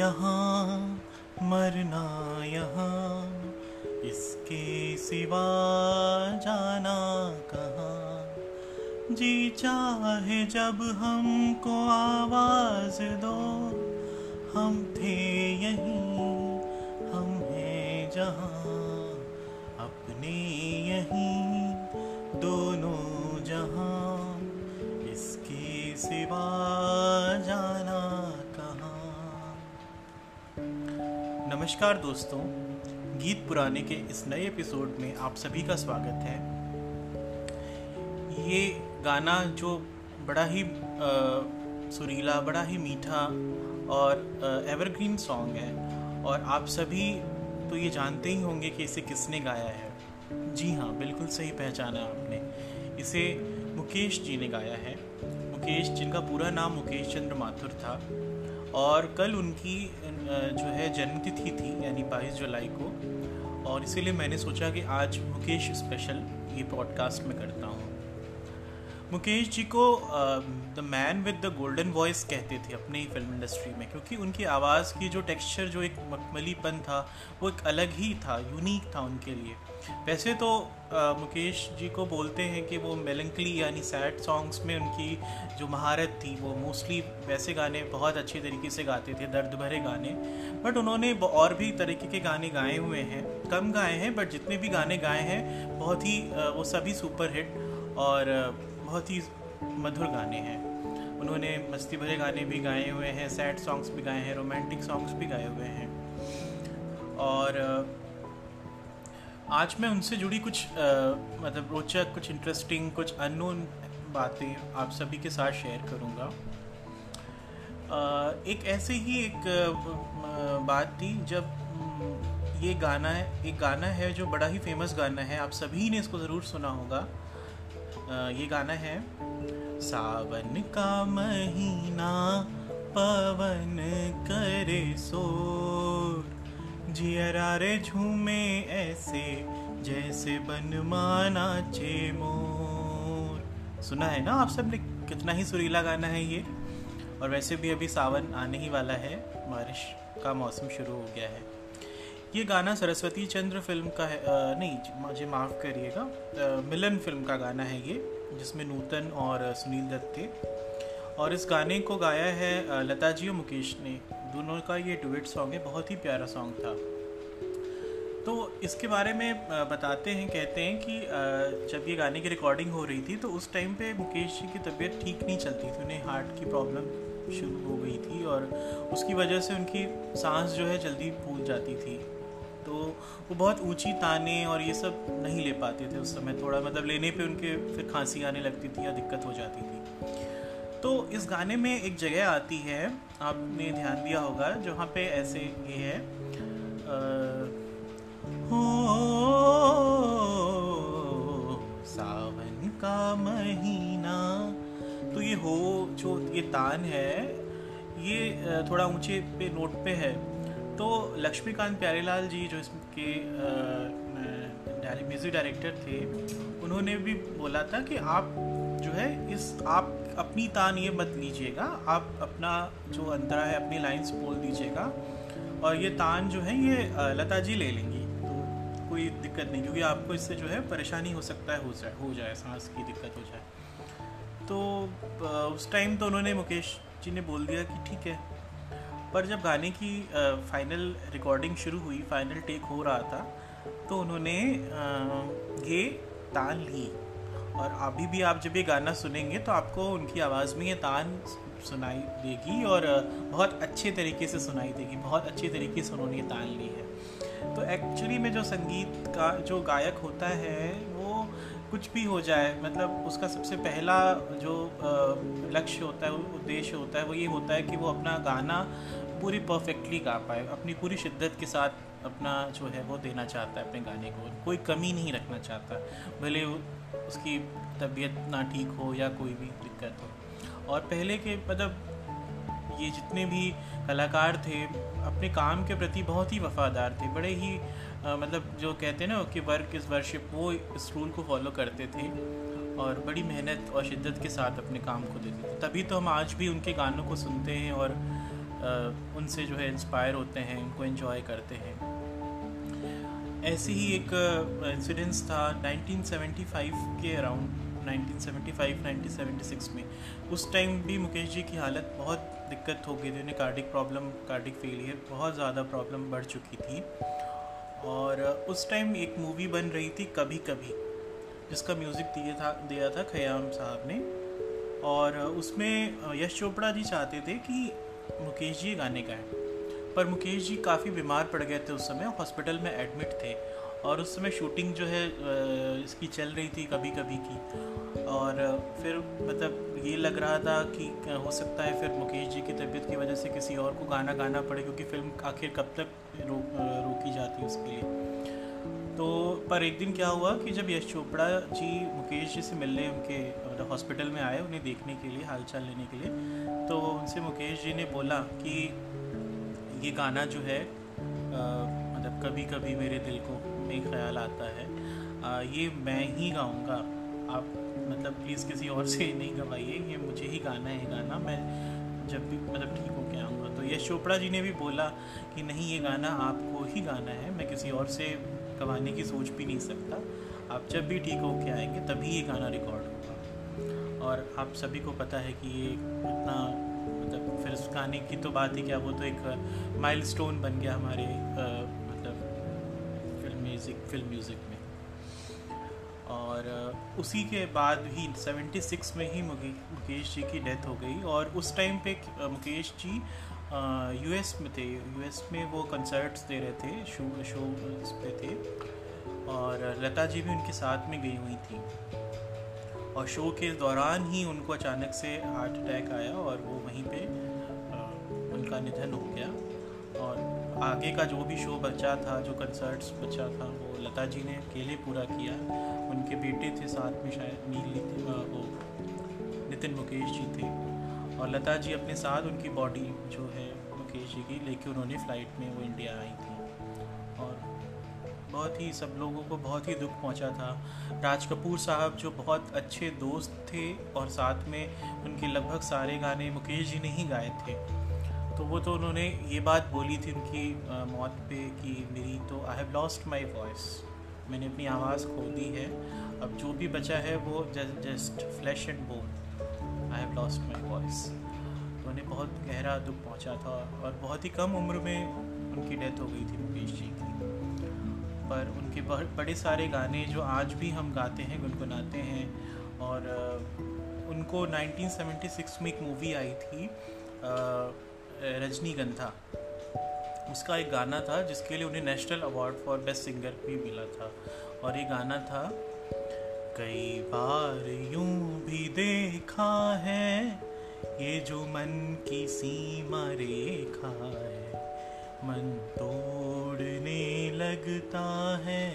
यहाँ, मरना यहाँ, इसके सिवा जाना कहाँ? जी चाहे जब हमको आवाज़ दो, हम थे यहीं, हम हैं जहाँ, अपने यहीं, दोनों जहाँ, इसके सिवा जाना नमस्कार दोस्तों गीत पुराने के इस नए एपिसोड में आप सभी का स्वागत है। ये गाना जो बड़ा ही अ, सुरीला बड़ा ही मीठा और एवरग्रीन सॉन्ग है और आप सभी तो ये जानते ही होंगे कि इसे किसने गाया है। जी हाँ बिल्कुल सही पहचाना आपने। इसे मुकेश जी ने गाया है। मुकेश जिनका पूरा नाम मुकेश चंद्र माथुर था और कल उनकी जो है, जन्मतिथि थी, यानी 22 जुलाई को। और इसीलिए मैंने सोचा कि आज मुकेश स्पेशल ये पॉडकास्ट में करता हूँ मुकेश जी को the man with the golden voice कहते थे अपने ही फ़िल्म इंडस्ट्री में क्योंकि उनकी आवाज़ की जो टेक्सचर जो एक मखमलीपन था वो एक अलग ही था यूनिक था उनके लिए। वैसे तो uh, मुकेश जी को बोलते हैं कि वो मेलंकली यानी सैड सॉन्ग्स में उनकी जो महारत थी वो मोस्टली वैसे गाने बहुत अच्छे तरीके से गाते थे दर्द भरे गाने। बट उन्होंने और भी तरीके के गाने गाए हुए हैं। कम गाए हैं बट जितने भी गाने गाए हैं बहुत ही वो सभी सुपर हिट और बहुत ही मधुर गाने हैं। उन्होंने मस्ती भरे गाने भी गाए हुए हैं सैड सॉन्ग्स भी गाए हैं रोमांटिक सॉन्ग्स भी गाए हुए हैं। और आज मैं उनसे जुड़ी कुछ अ, मतलब रोचक कुछ इंटरेस्टिंग कुछ अननोन बातें आप सभी के साथ शेयर करूँगा। एक ऐसे ही एक बात थी जब ये गाना है एक गाना है जो बड़ा ही फ़ेमस गाना है आप सभी ने इसको ज़रूर सुना होगा। ये गाना है, सावन का महीना, पवन करे सोर जियरा रे झूमे ऐसे, जैसे बन माना चे मोर। सुना है ना आप सबने? कितना ही सुरीला गाना है ये। और वैसे भी अभी सावन आने ही वाला है, बारिश का मौसम शुरू हो गया है। ये गाना सरस्वती चंद्र फ़िल्म का है अ, नहीं मुझे माफ़ करिएगा मिलन फ़िल्म का गाना है ये जिसमें नूतन और सुनील दत्त थे। और इस गाने को गाया है लता जी और मुकेश ने। दोनों का ये डुएट सॉन्ग है बहुत ही प्यारा सॉन्ग था। तो इसके बारे में बताते हैं कहते हैं कि जब ये गाने की रिकॉर्डिंग हो रही थी तो उस टाइम पे मुकेश जी की तबीयत ठीक नहीं चलती थी। उन्हें हार्ट की प्रॉब्लम शुरू हो गई थी और उसकी वजह से उनकी सांस जो है जल्दी फूल जाती थी। तो वो बहुत ऊँची ताने और ये सब नहीं ले पाते थे उस समय थोड़ा मतलब लेने पे उनके फिर खांसी आने लगती थी या दिक्कत हो जाती थी। तो इस गाने में एक जगह आती है आपने ध्यान दिया होगा जहाँ पे ऐसे ये है अ, हो सावन का महीना। तो ये हो जो ये तान है ये थोड़ा ऊँचे पे नोट पे है। तो लक्ष्मीकांत प्यारेलाल जी, जो इसके म्यूज़िक डायरेक्टर थे, उन्होंने भी बोला था कि आप जो है, इस, आप अपनी तान ये मत लीजिएगा, आप अपना जो अंतरा है, अपनी लाइंस बोल दीजिएगा, और ये तान जो है, ये लता जी ले लेंगी। तो कोई दिक्कत नहीं, क्योंकि आपको इससे जो है, परेशानी हो सकता है, हो जाए हो जाए, सांस की दिक्कत हो जाए। तो उस टाइम तो उन्होंने मुकेश जी ने बोल दिया कि ठीक है पर जब गाने की फाइनल रिकॉर्डिंग शुरू हुई फाइनल टेक हो रहा था तो उन्होंने ये तान ली और अभी भी आप जब ये गाना सुनेंगे तो आपको उनकी आवाज़ में ये तान सुनाई देगी और बहुत अच्छे तरीके से सुनाई देगी। बहुत अच्छे तरीके से उन्होंने ये तान ली है। तो एक्चुअली में जो संगीत का जो गायक होता है, वो कुछ भी हो जाए मतलब उसका सबसे पहला जो लक्ष्य होता है, उद्देश्य होता है, वो ये होता है कि वो अपना गाना पूरी परफेक्टली गा पाए अपनी पूरी शिद्दत के साथ अपना जो है वो देना चाहता है अपने गाने को। कोई कमी नहीं रखना चाहता भले उसकी तबीयत ना ठीक हो या कोई भी दिक्कत हो। और पहले के मतलब ये जितने भी कलाकार थे अपने काम के प्रति बहुत ही वफादार थे। बड़े ही अ, मतलब जो कहते हैं ना कि वर्क इज़ वर्शिप वो इस रूल को फॉलो करते थे और बड़ी मेहनत और शिद्दत के साथ अपने काम को देते थे। तभी तो हम आज भी उनके गानों को सुनते हैं और उनसे जो है इंस्पायर होते हैं, उनको एंजॉय करते हैं। ऐसे ही एक इंसिडेंस था 1975 के अराउंड 1975 1976 में। उस टाइम भी मुकेश जी की हालत बहुत दिक्कत हो गई थी। उन्हें कार्डिक प्रॉब्लम कार्डिक फेलियर बहुत ज़्यादा प्रॉब्लम बढ़ चुकी थी। और उस टाइम एक मूवी बन रही थी कभी कभी जिसका म्यूज़िक दिया था दिया था खयाम साहब ने। और उसमें यश चोपड़ा जी चाहते थे कि मुकेश जी गाने गाएँ पर मुकेश जी काफ़ी बीमार पड़ गए थे उस समय हॉस्पिटल में एडमिट थे और उस समय शूटिंग जो है इसकी चल रही थी कभी कभी की। और फिर मतलब ये लग रहा था कि हो सकता है फिर मुकेश जी की तबीयत की वजह से किसी और को गाना गाना पड़े क्योंकि फ़िल्म आखिर कब तक रो, रोकी जाती है उसके लिए। तो पर एक दिन क्या हुआ कि जब यश चोपड़ा जी मुकेश जी से मिलने उनके मतलब हॉस्पिटल में आए उन्हें देखने के लिए हालचाल लेने के लिए तो उनसे मुकेश जी ने बोला कि ये गाना जो है मतलब कभी कभी मेरे दिल को में ख्याल आता है। आ, ये मैं ही गाऊँगा। आप मतलब प्लीज़ किसी और से नहीं गवाइए ये मुझे ही गाना है गाना मैं जब भी मतलब ठीक हो के आऊँगा। तो यश चोपड़ा जी ने भी बोला कि नहीं ये गाना आपको ही गाना है मैं किसी और से गवाने की सोच भी नहीं सकता। आप जब भी ठीक होके आएँगे, तभी ये गाना रिकॉर्ड होगा। और आप सभी को पता है कि ये इतना मतलब फिर उस गाने की तो बात ही क्या, वो तो एक माइलस्टोन बन गया हमारे मतलब फ़िल्म म्यूज़िक फ़िल्म म्यूज़िक में। और उसी के बाद ही 76 में ही मुकेश जी की डेथ हो गई। और उस टाइम पे मुकेश जी यूएस में थे। यूएस में वो कंसर्ट्स दे रहे थे, शो शो पे थे। और लता जी भी उनके साथ में गई हुई थी। और शो के दौरान ही उनको अचानक से हार्ट अटैक आया और वो वहीं पे उनका निधन हो गया। और आगे का जो भी शो बचा था, जो कंसर्ट्स बचा था, वो लता जी ने अकेले पूरा किया। उनके बेटे थे साथ में शायद नील वो नितिन मुकेश जी थे। और लता जी अपने साथ उनकी बॉडी जो है मुकेश जी की लेके उन्होंने फ़्लाइट में वो इंडिया आई थी। और बहुत ही सब लोगों को बहुत ही दुख पहुँचा था। राज कपूर साहब जो बहुत अच्छे दोस्त थे और साथ में उनके लगभग सारे गाने मुकेश जी ने ही गाए थे। तो वो तो उन्होंने ये बात बोली थी उनकी मौत पे कि मेरी तो I have lost my voice मैंने अपनी आवाज़ खो दी है। अब जो भी बचा है वो just flesh and bone I have lost my voice तो उन्हें बहुत गहरा दुख पहुँचा था और बहुत ही कम उम्र में उनकी डेथ हो गई थी मुकेश जी की। पर उनके बड़े सारे गाने जो आज भी हम गाते हैं, गुनगुनाते हैं और उनको 1976 में एक मूवी आई थी रजनीगंधा उसका एक गाना था जिसके लिए उन्हें national award for best singer भी मिला था। और ये गाना था कई बार यूँ भी देखा है, ये जो मन की सीमा रेखा है, मन तोड़ने लगता है।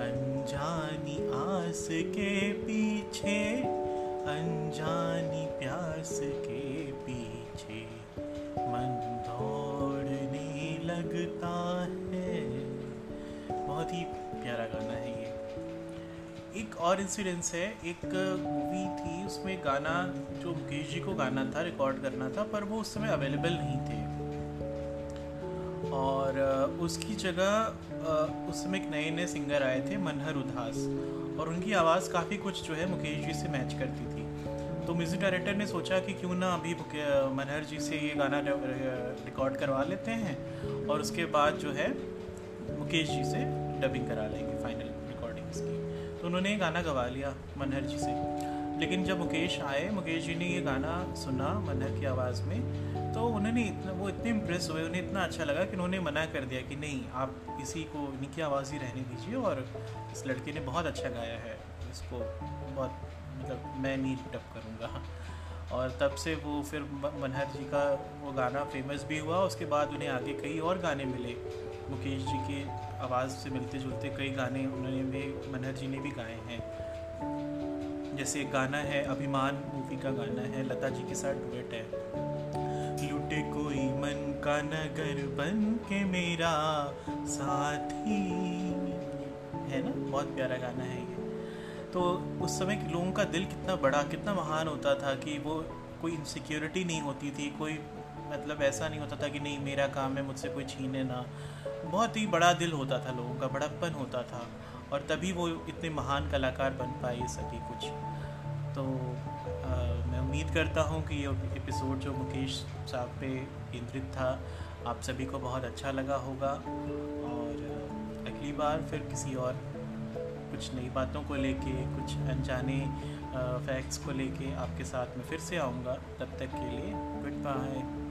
अनजानी आस के पीछे, अनजानी प्यास के पीछे, मन दौड़ने लगता है। बहुत ही प्यारा गाना है ये। एक और इंसिडेंस है। एक मूवी थी, उसमें गाना, जो मुकेश जी को गाना था रिकॉर्ड करना था, पर वो उस समय अवेलेबल नहीं थे। और उसकी जगह उस समय एक नए नए सिंगर आए थे, मनहर उदास। और उनकी आवाज़ काफ़ी कुछ जो है, मुकेश जी से मैच करती थी। तो म्यूज़िक डायरेक्टर ने सोचा कि क्यों ना अभी मनहर जी से ये गाना रिकॉर्ड करवा लेते हैं, और उसके बाद जो है, मुकेश जी से डबिंग करा लेंगे फाइनल तो उन्होंने गाना गवा लिया मनहर जी से। लेकिन जब मुकेश आए, मुकेश जी ने ये गाना सुना मनहर की आवाज़ में तो उन्होंने इतना, वो इतने इम्प्रेस हुए, उन्हें इतना अच्छा लगा कि उन्होंने मना कर दिया कि नहीं, आप किसी को इनकी आवाज़ ही रहने दीजिए और इस लड़के ने बहुत अच्छा गाया है। इसको बहुत मतलब मैं नहीं डब करूँगा। और तब से वो फिर मनहर जी का वो गाना फ़ेमस भी हुआ, उसके बाद उन्हें आगे कई और गाने मिले, मुकेश जी की आवाज़ से मिलते जुलते कई गाने उन्होंने भी, मनहर जी ने भी गाए हैं। जैसे एक गाना है, अभिमान मूवी का गाना है, लता जी के साथ डुएट है। लुटे कोई मन का नगर बन के मेरा साथी। है ना? बहुत प्यारा गाना है ये। तो उस समय के लोगों का दिल कितना बड़ा, कितना महान होता था कि वो कोई इनसिक्योरिटी नहीं होती थी, कोई मतलब ऐसा नहीं होता था कि नहीं मेरा काम है मुझसे कोई छीने ना। बहुत ही बड़ा दिल होता था लोगों का बड़प्पन होता था। और तभी वो इतने महान कलाकार बन पाए सभी कुछ। तो आ, मैं उम्मीद करता हूँ कि ये एपिसोड जो मुकेश साहब पे केंद्रित था आप सभी को बहुत अच्छा लगा होगा। और अगली बार फिर किसी और कुछ नई बातों को लेके कुछ अनजाने फैक्ट्स को लेके आपके साथ में फिर से आऊँगा। तब तक के लिए गुड बाय